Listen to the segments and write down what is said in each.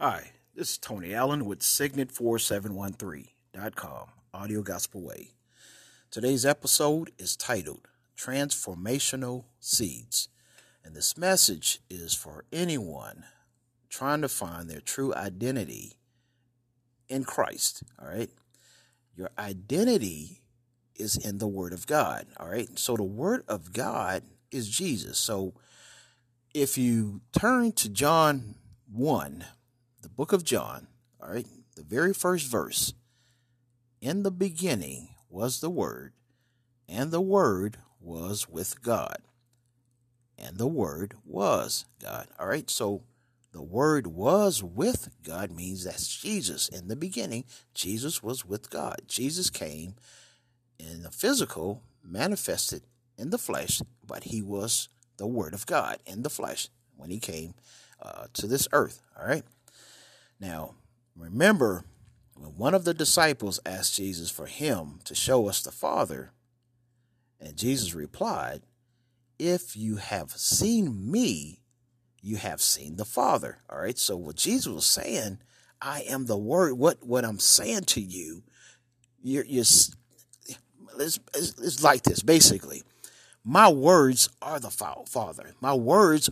Hi, this is Tony Allen with Signet4713.com, Audio Gospel Way. Today's episode is titled Transformational Seeds, and this message is for anyone trying to find their true identity in Christ. All right, your identity is in the Word of God. All right, so the Word of God is Jesus. So if you turn to John 1, the book of John, all right, the very first verse. In the beginning was the Word, and the Word was with God, and the Word was God. All right, so the Word was with God means that's Jesus. In the beginning, Jesus was with God. Jesus came in the physical, manifested in the flesh, but he was the Word of God in the flesh when he came uh, to this earth. All right. Now, remember when one of the disciples asked Jesus for him to show us the Father, and Jesus replied, If you have seen me, you have seen the Father. All right. So what Jesus was saying, I am the Word. What what I'm saying to you, you're, you're it's, it's, like this basically. My words are the Father. My words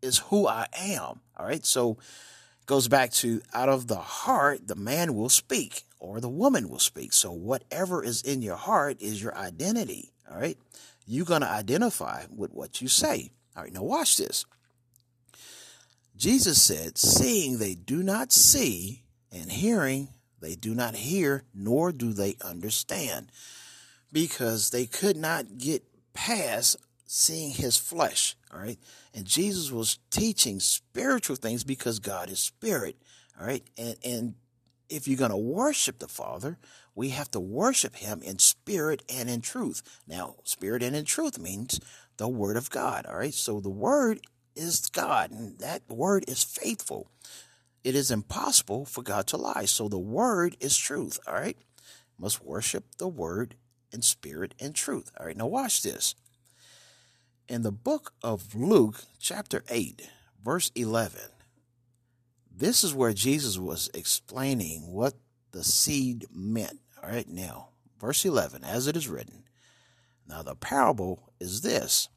is who I am. All right. So goes back to out of the heart, the man will speak or the woman will speak. So whatever is in your heart is your identity. All right. You're going to identify with what you say. All right. Now watch this. Jesus said, seeing they do not see and hearing they do not hear, nor do they understand because they could not get past seeing his flesh. All right. And Jesus was teaching spiritual things because God is spirit. All right. And, and if you're going to worship the Father, we have to worship him in spirit and in truth. Now, spirit and in truth means the word of God. All right. So the word is God, and that word is faithful. It is impossible for God to lie. So the word is truth. All right. Must worship the word in spirit and truth. All right. Now watch this in the book of Luke, chapter 8, verse 11, this is where Jesus was explaining what the seed meant. All right, now, verse 11, as it is written, now the parable is this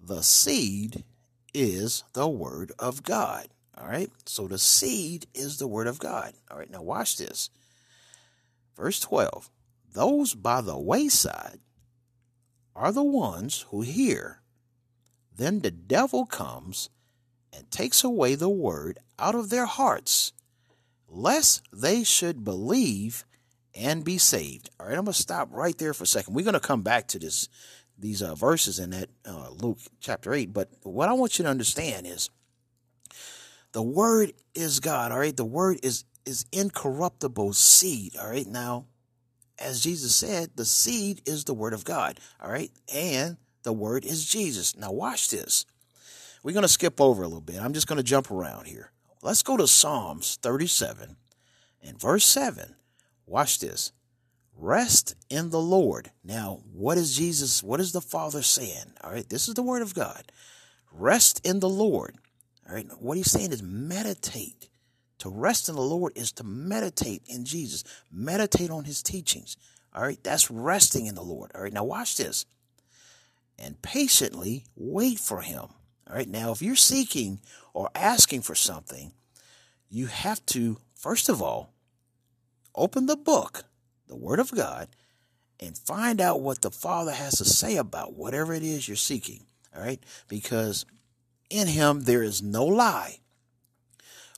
the seed is the word of God. All right, so the seed is the word of God. All right, now watch this. Verse 12, those by the wayside are the ones who hear. Then the devil comes and takes away the word out of their hearts, lest they should believe and be saved. All right, I'm going to stop right there for a second. We're going to come back to this these uh, verses in that uh, Luke chapter 8, but what I want you to understand is the word is God, all right? The word is is incorruptible seed, all right? Now, as Jesus said, the seed is the word of God. All right. And the word is Jesus. Now, watch this. We're going to skip over a little bit. I'm just going to jump around here. Let's go to Psalms 37 and verse 7. Watch this. Rest in the Lord. Now, what is Jesus? What is the Father saying? All right. This is the word of God. Rest in the Lord. All right. What he's saying is meditate to rest in the Lord is to meditate in Jesus, meditate on his teachings. All right, that's resting in the Lord. All right, now watch this. And patiently wait for him. All right, now if you're seeking or asking for something, you have to, first of all, open the book, the Word of God, and find out what the Father has to say about whatever it is you're seeking. All right, because in him there is no lie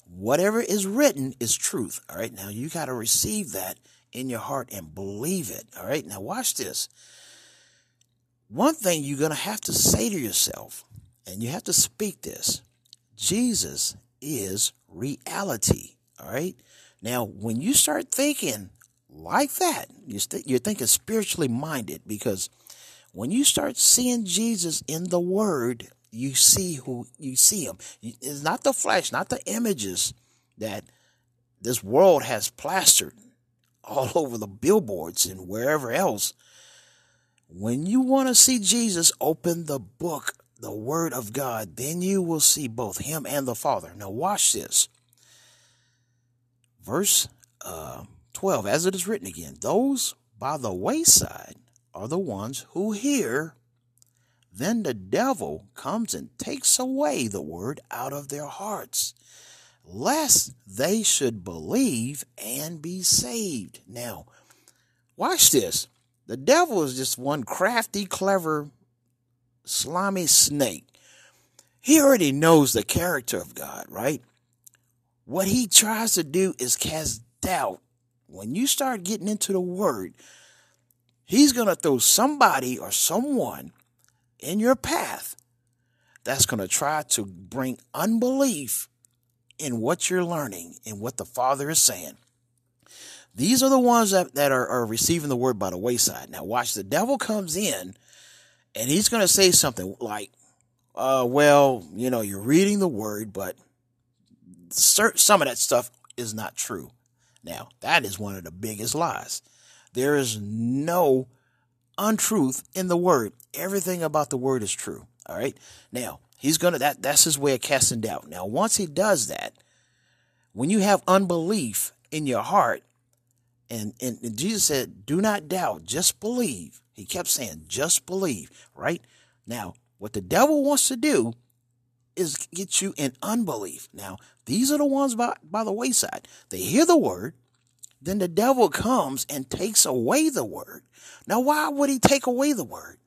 whatever is written is truth. All right. Now you got to receive that in your heart and believe it. All right. Now watch this. One thing you're going to have to say to yourself, and you have to speak this Jesus is reality. All right. Now, when you start thinking like that, you're thinking spiritually minded because when you start seeing Jesus in the Word, you see who you see him. It's not the flesh, not the images that this world has plastered all over the billboards and wherever else. When you want to see Jesus open the book, the Word of God, then you will see both Him and the Father. Now, watch this. Verse uh, 12, as it is written again, those by the wayside are the ones who hear. Then the devil comes and takes away the word out of their hearts, lest they should believe and be saved. Now, watch this. The devil is just one crafty, clever, slimy snake. He already knows the character of God, right? What he tries to do is cast doubt. When you start getting into the word, he's going to throw somebody or someone in your path that's going to try to bring unbelief in what you're learning and what the Father is saying. These are the ones that, that are, are receiving the word by the wayside. Now, watch the devil comes in and he's going to say something like, uh, well, you know, you're reading the word, but some of that stuff is not true. Now, that is one of the biggest lies. There is no untruth in the word. Everything about the word is true. All right. Now, he's going to, that, that's his way of casting doubt. Now, once he does that, when you have unbelief in your heart, and, and, and Jesus said, do not doubt, just believe. He kept saying, just believe, right? Now, what the devil wants to do is get you in unbelief. Now, these are the ones by, by the wayside. They hear the word, then the devil comes and takes away the word. Now, why would he take away the word?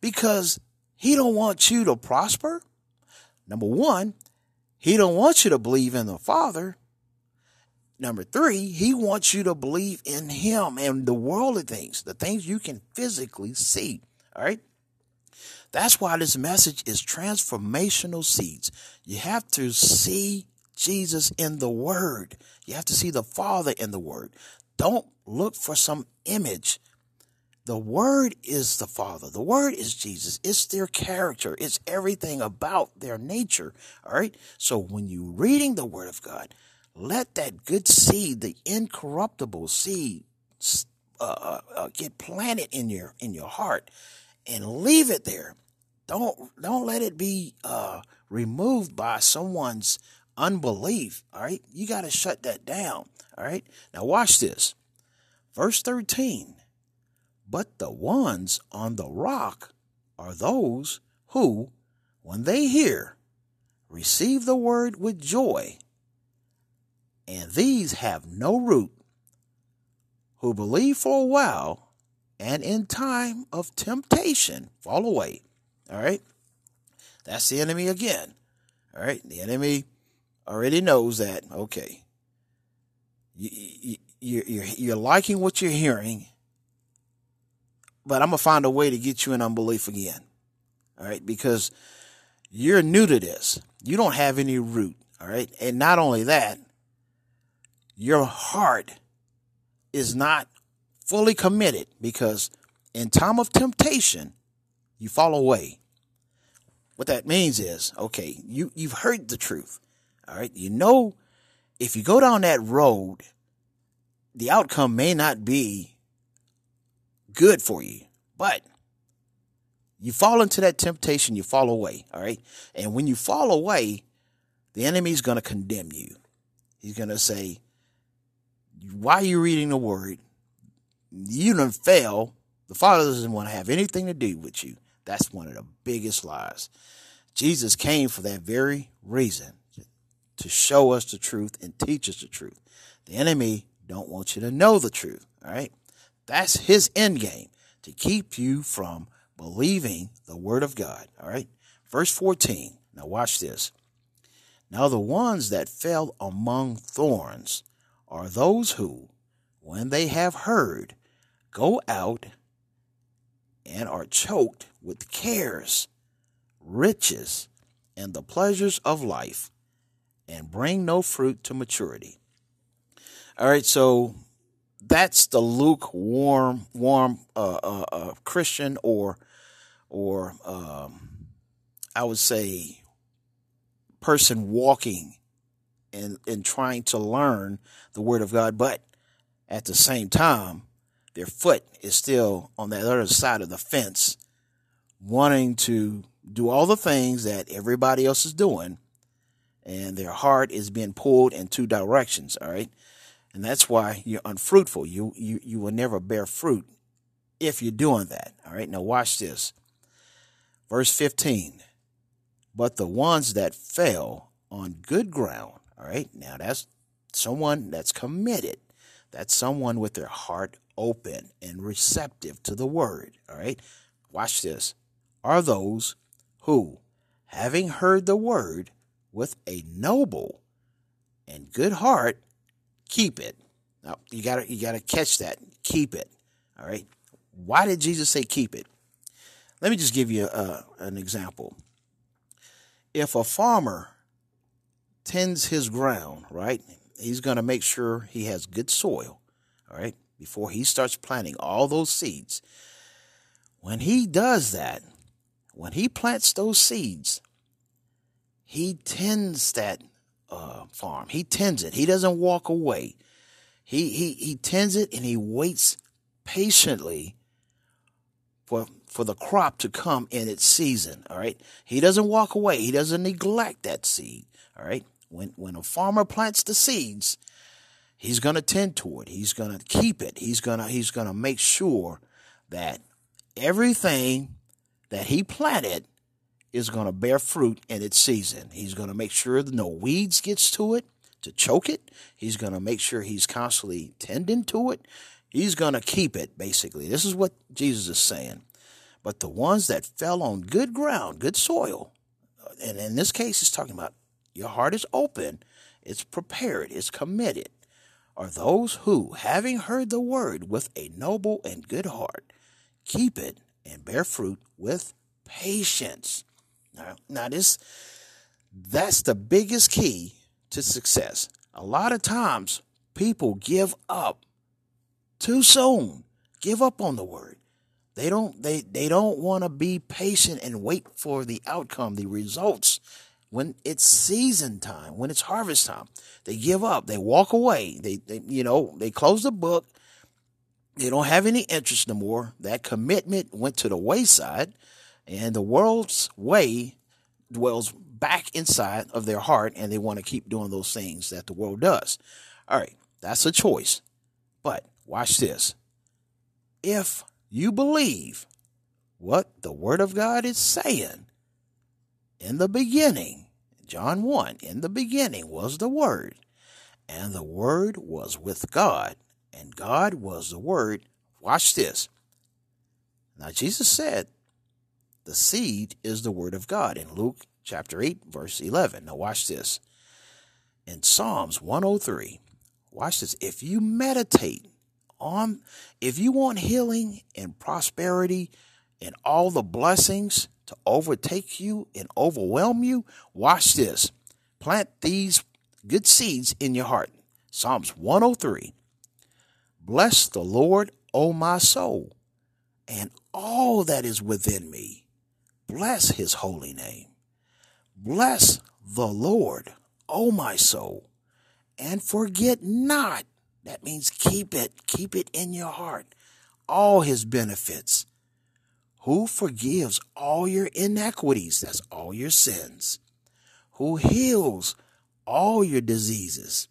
Because he don't want you to prosper. Number one, he don't want you to believe in the Father. Number three, he wants you to believe in him and the worldly things, the things you can physically see. All right. That's why this message is transformational seeds. You have to see Jesus in the Word. You have to see the Father in the Word. Don't look for some image. The Word is the Father. The Word is Jesus. It's their character. It's everything about their nature. All right. So when you're reading the Word of God, let that good seed, the incorruptible seed, uh, uh, uh get planted in your in your heart and leave it there. Don't don't let it be uh, removed by someone's unbelief. All right, you got to shut that down. All right, now watch this, verse thirteen. But the ones on the rock are those who, when they hear, receive the word with joy, and these have no root, who believe for a while and in time of temptation fall away. All right. That's the enemy again. All right. The enemy already knows that, okay, you, you, you're, you're liking what you're hearing, but I'm going to find a way to get you in unbelief again. All right. Because you're new to this. You don't have any root. All right. And not only that, your heart is not fully committed because in time of temptation, you fall away. What that means is, okay, you, you've heard the truth. All right. You know, if you go down that road, the outcome may not be good for you, but you fall into that temptation, you fall away. All right. And when you fall away, the enemy's going to condemn you. He's going to say, why are you reading the word? you don't fail. The Father doesn't want to have anything to do with you. That's one of the biggest lies. Jesus came for that very reason to show us the truth and teach us the truth. The enemy don't want you to know the truth. All right. That's his end game to keep you from believing the word of God. All right. Verse 14. Now watch this. Now the ones that fell among thorns are those who, when they have heard, go out and are choked with cares, riches, and the pleasures of life, and bring no fruit to maturity. All right, so that's the lukewarm, warm uh, uh, uh, Christian, or or um, I would say person walking and and trying to learn the Word of God, but at the same time their foot is still on that other side of the fence, wanting to do all the things that everybody else is doing and their heart is being pulled in two directions. All right. And that's why you're unfruitful. You, you, you will never bear fruit if you're doing that. All right. Now watch this. Verse 15. But the ones that fell on good ground. All right. Now that's someone that's committed. That's someone with their heart open and receptive to the word. All right. Watch this. Are those who, having heard the word with a noble and good heart, keep it. Now you gotta you gotta catch that. Keep it. All right. Why did Jesus say keep it? Let me just give you a, an example. If a farmer tends his ground, right, he's going to make sure he has good soil, all right, before he starts planting all those seeds. When he does that, when he plants those seeds, he tends that uh, farm. He tends it. He doesn't walk away. He he he tends it and he waits patiently for for the crop to come in its season. All right. He doesn't walk away. He doesn't neglect that seed. All right. When when a farmer plants the seeds, he's gonna tend to it. He's gonna keep it. He's gonna he's gonna make sure that everything that he planted is going to bear fruit in its season. He's going to make sure that no weeds gets to it to choke it. He's going to make sure he's constantly tending to it. He's going to keep it, basically. This is what Jesus is saying. But the ones that fell on good ground, good soil, and in this case, he's talking about your heart is open, it's prepared, it's committed, are those who, having heard the word with a noble and good heart, keep it and bear fruit with patience. Now, now this that's the biggest key to success. A lot of times people give up too soon. Give up on the word. They don't they they don't want to be patient and wait for the outcome, the results when it's season time, when it's harvest time. They give up. They walk away. They, they you know, they close the book. They don't have any interest no more. That commitment went to the wayside and the world's way dwells back inside of their heart and they want to keep doing those things that the world does. All right, that's a choice. But watch this. If you believe what the Word of God is saying, in the beginning, John 1, in the beginning was the Word, and the Word was with God, and God was the Word. Watch this. Now, Jesus said, the seed is the Word of God in Luke chapter 8, verse 11. Now, watch this. In Psalms 103, watch this. If you meditate on, if you want healing and prosperity and all the blessings to overtake you and overwhelm you, watch this. Plant these good seeds in your heart. Psalms 103. Bless the Lord, O my soul, and all that is within me. Bless his holy name. Bless the Lord, O my soul, and forget not. That means keep it, keep it in your heart. All his benefits. Who forgives all your iniquities? That's all your sins. Who heals all your diseases?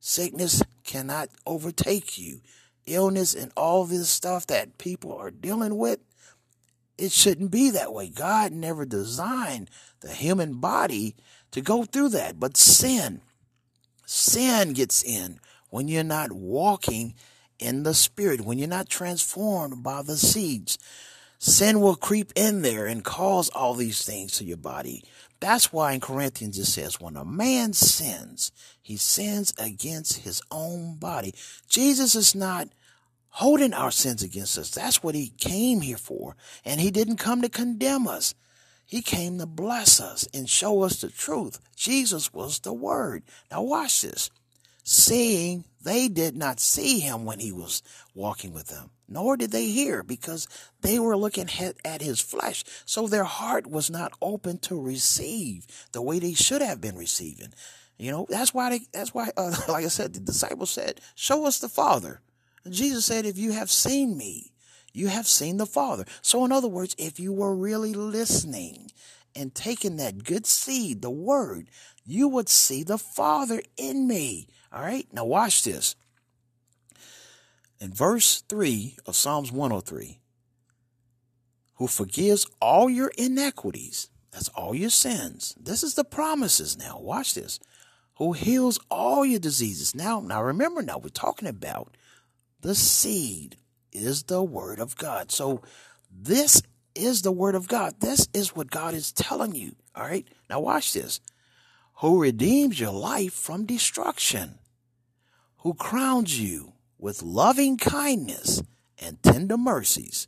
Sickness cannot overtake you. Illness and all this stuff that people are dealing with, it shouldn't be that way. God never designed the human body to go through that. But sin, sin gets in when you're not walking in the spirit, when you're not transformed by the seeds. Sin will creep in there and cause all these things to your body. That's why in Corinthians it says, when a man sins, he sins against his own body. Jesus is not holding our sins against us. That's what he came here for. And he didn't come to condemn us. He came to bless us and show us the truth. Jesus was the Word. Now, watch this. Seeing they did not see him when he was walking with them, nor did they hear, because they were looking at his flesh. So their heart was not open to receive the way they should have been receiving. You know, that's why they, that's why, uh, like I said, the disciples said, show us the Father. Jesus said, if you have seen me, you have seen the Father. So, in other words, if you were really listening and taking that good seed, the word, you would see the Father in me. All right, now watch this. In verse 3 of Psalms 103, who forgives all your iniquities, that's all your sins. This is the promises now. Watch this. Who heals all your diseases. Now, now remember now, we're talking about the seed is the word of God. So this is the word of God. This is what God is telling you. All right. Now watch this. Who redeems your life from destruction, who crowns you with loving kindness and tender mercies,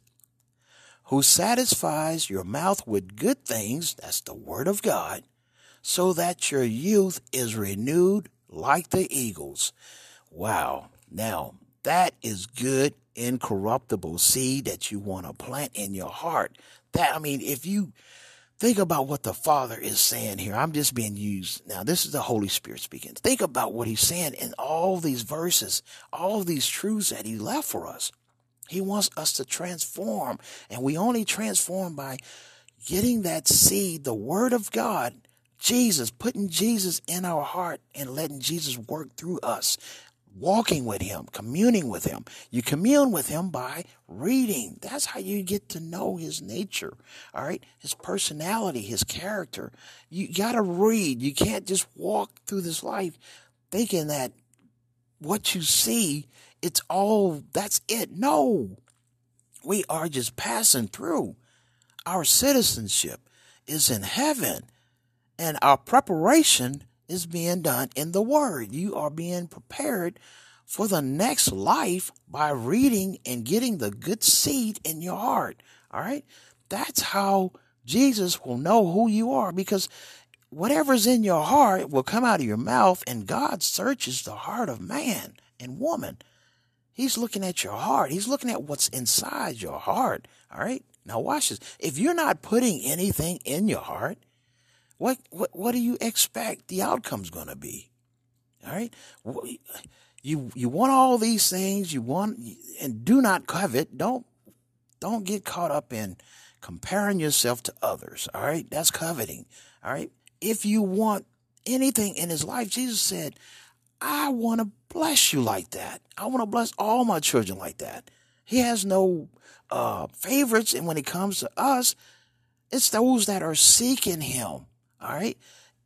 who satisfies your mouth with good things, that's the word of God, so that your youth is renewed like the eagles. Wow. Now, that is good, incorruptible seed that you want to plant in your heart. That, I mean, if you think about what the Father is saying here, I'm just being used. Now, this is the Holy Spirit speaking. Think about what He's saying in all these verses, all these truths that He left for us. He wants us to transform, and we only transform by getting that seed, the Word of God, Jesus, putting Jesus in our heart and letting Jesus work through us walking with him, communing with him. You commune with him by reading. That's how you get to know his nature. All right. His personality, his character. You got to read. You can't just walk through this life thinking that what you see, it's all, that's it. No. We are just passing through. Our citizenship is in heaven and our preparation is being done in the Word. You are being prepared for the next life by reading and getting the good seed in your heart. All right. That's how Jesus will know who you are because whatever's in your heart will come out of your mouth, and God searches the heart of man and woman. He's looking at your heart. He's looking at what's inside your heart. All right. Now watch this. If you're not putting anything in your heart, what, what, what do you expect the outcome's going to be? All right. You, you want all these things. You want, and do not covet. Don't, don't get caught up in comparing yourself to others. All right. That's coveting. All right. If you want anything in his life, Jesus said, I want to bless you like that. I want to bless all my children like that. He has no uh, favorites. And when it comes to us, it's those that are seeking him. All right.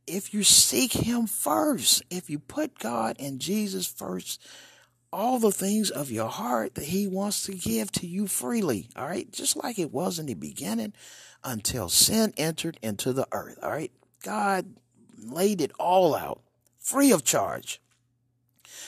If you seek Him first, if you put God and Jesus first, all the things of your heart that He wants to give to you freely. All right. Just like it was in the beginning until sin entered into the earth. All right. God laid it all out free of charge.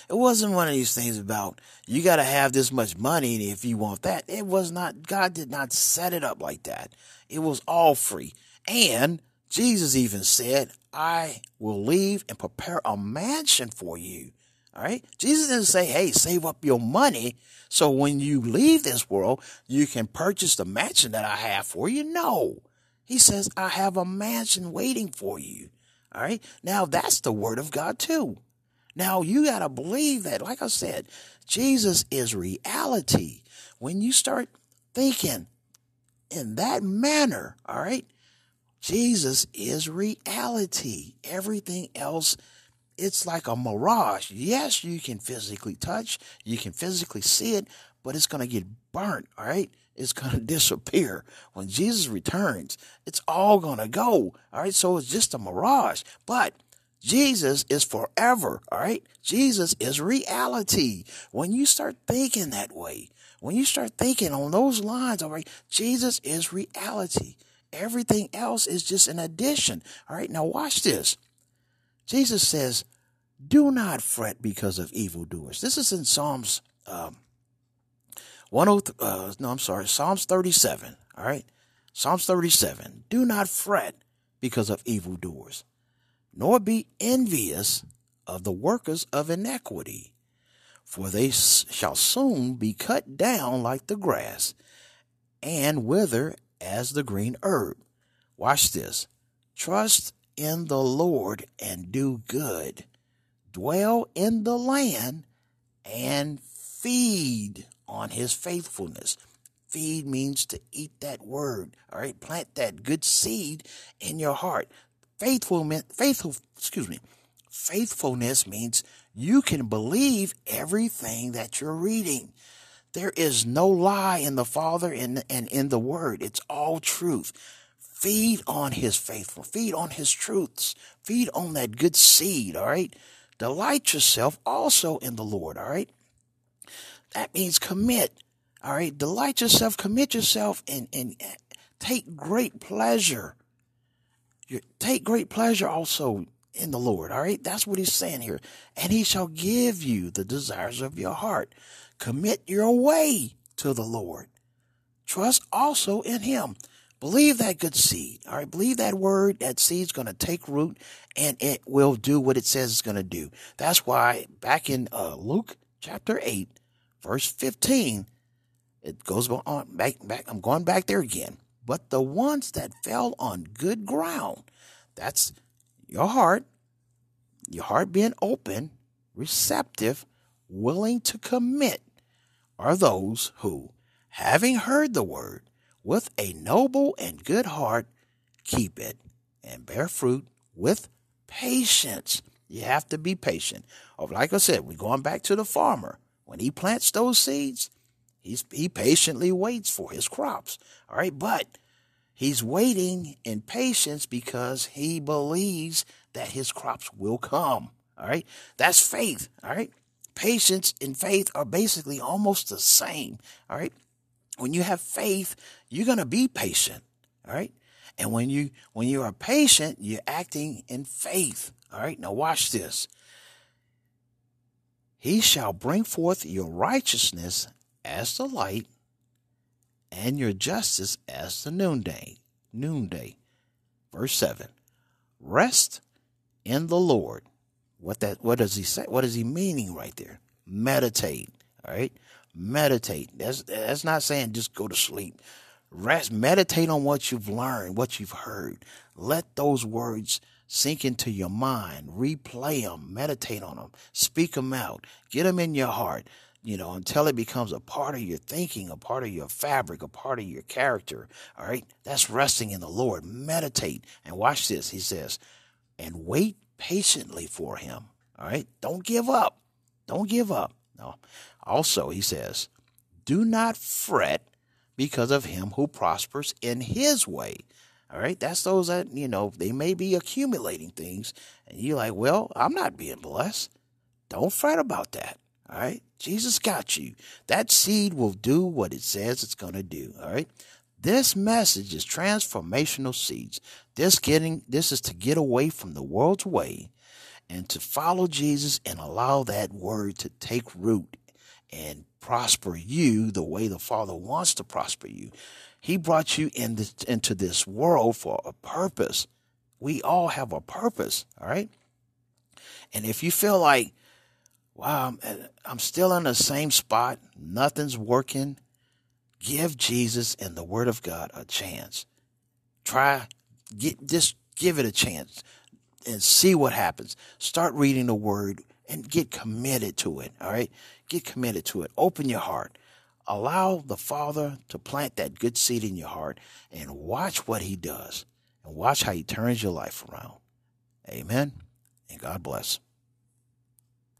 It wasn't one of these things about you got to have this much money if you want that. It was not, God did not set it up like that. It was all free. And Jesus even said, I will leave and prepare a mansion for you. All right. Jesus didn't say, Hey, save up your money. So when you leave this world, you can purchase the mansion that I have for you. No, he says, I have a mansion waiting for you. All right. Now that's the word of God too. Now you got to believe that, like I said, Jesus is reality. When you start thinking in that manner, all right, Jesus is reality. Everything else, it's like a mirage. Yes, you can physically touch, you can physically see it, but it's going to get burnt, all right? It's going to disappear. When Jesus returns, it's all going to go, all right? So it's just a mirage. But Jesus is forever, all right? Jesus is reality. When you start thinking that way, when you start thinking on those lines, all right, Jesus is reality. Everything else is just an addition. All right, now watch this. Jesus says, Do not fret because of evildoers. This is in Psalms um, 103, uh, no, I'm sorry, Psalms 37. All right, Psalms 37. Do not fret because of evildoers, nor be envious of the workers of iniquity, for they shall soon be cut down like the grass and wither as the green herb. Watch this. Trust in the Lord and do good. Dwell in the land and feed on his faithfulness. Feed means to eat that word. All right. Plant that good seed in your heart. Faithful, faithful, excuse me. Faithfulness means you can believe everything that you're reading. There is no lie in the Father and, and in the Word. It's all truth. Feed on His faithful. Feed on His truths. Feed on that good seed, all right? Delight yourself also in the Lord, all right? That means commit, all right? Delight yourself, commit yourself, and, and take great pleasure. Take great pleasure also in the Lord. All right. That's what he's saying here. And he shall give you the desires of your heart. Commit your way to the Lord. Trust also in him. Believe that good seed. All right. Believe that word. That seed's going to take root and it will do what it says it's going to do. That's why back in uh, Luke chapter 8, verse 15, it goes on back, back. I'm going back there again. But the ones that fell on good ground, that's your heart, your heart being open, receptive, willing to commit, are those who, having heard the word, with a noble and good heart, keep it and bear fruit with patience. You have to be patient. Like I said, we're going back to the farmer. When he plants those seeds, he's, he patiently waits for his crops. All right. But he's waiting in patience because he believes that his crops will come. All right. That's faith. All right. Patience and faith are basically almost the same. All right. When you have faith, you're going to be patient. All right. And when you when you are patient, you're acting in faith. All right. Now watch this. He shall bring forth your righteousness as the light and your justice as the noonday. Noonday. Verse 7. Rest in the Lord. What that what does he say? What is he meaning right there? Meditate. All right. Meditate. That's that's not saying just go to sleep. Rest meditate on what you've learned, what you've heard. Let those words sink into your mind. Replay them, meditate on them, speak them out, get them in your heart you know, until it becomes a part of your thinking, a part of your fabric, a part of your character. All right. That's resting in the Lord. Meditate and watch this. He says, and wait patiently for him. All right. Don't give up. Don't give up. No. Also, he says, do not fret because of him who prospers in his way. All right. That's those that, you know, they may be accumulating things. And you're like, well, I'm not being blessed. Don't fret about that. All right. Jesus got you. That seed will do what it says it's going to do. All right. This message is transformational seeds. This getting this is to get away from the world's way and to follow Jesus and allow that word to take root and prosper you the way the Father wants to prosper you. He brought you in this, into this world for a purpose. We all have a purpose, all right? And if you feel like, wow, I'm, I'm still in the same spot, nothing's working, Give Jesus and the Word of God a chance. Try, get just give it a chance and see what happens. Start reading the Word and get committed to it. All right, get committed to it. Open your heart. Allow the Father to plant that good seed in your heart and watch what He does and watch how He turns your life around. Amen. And God bless.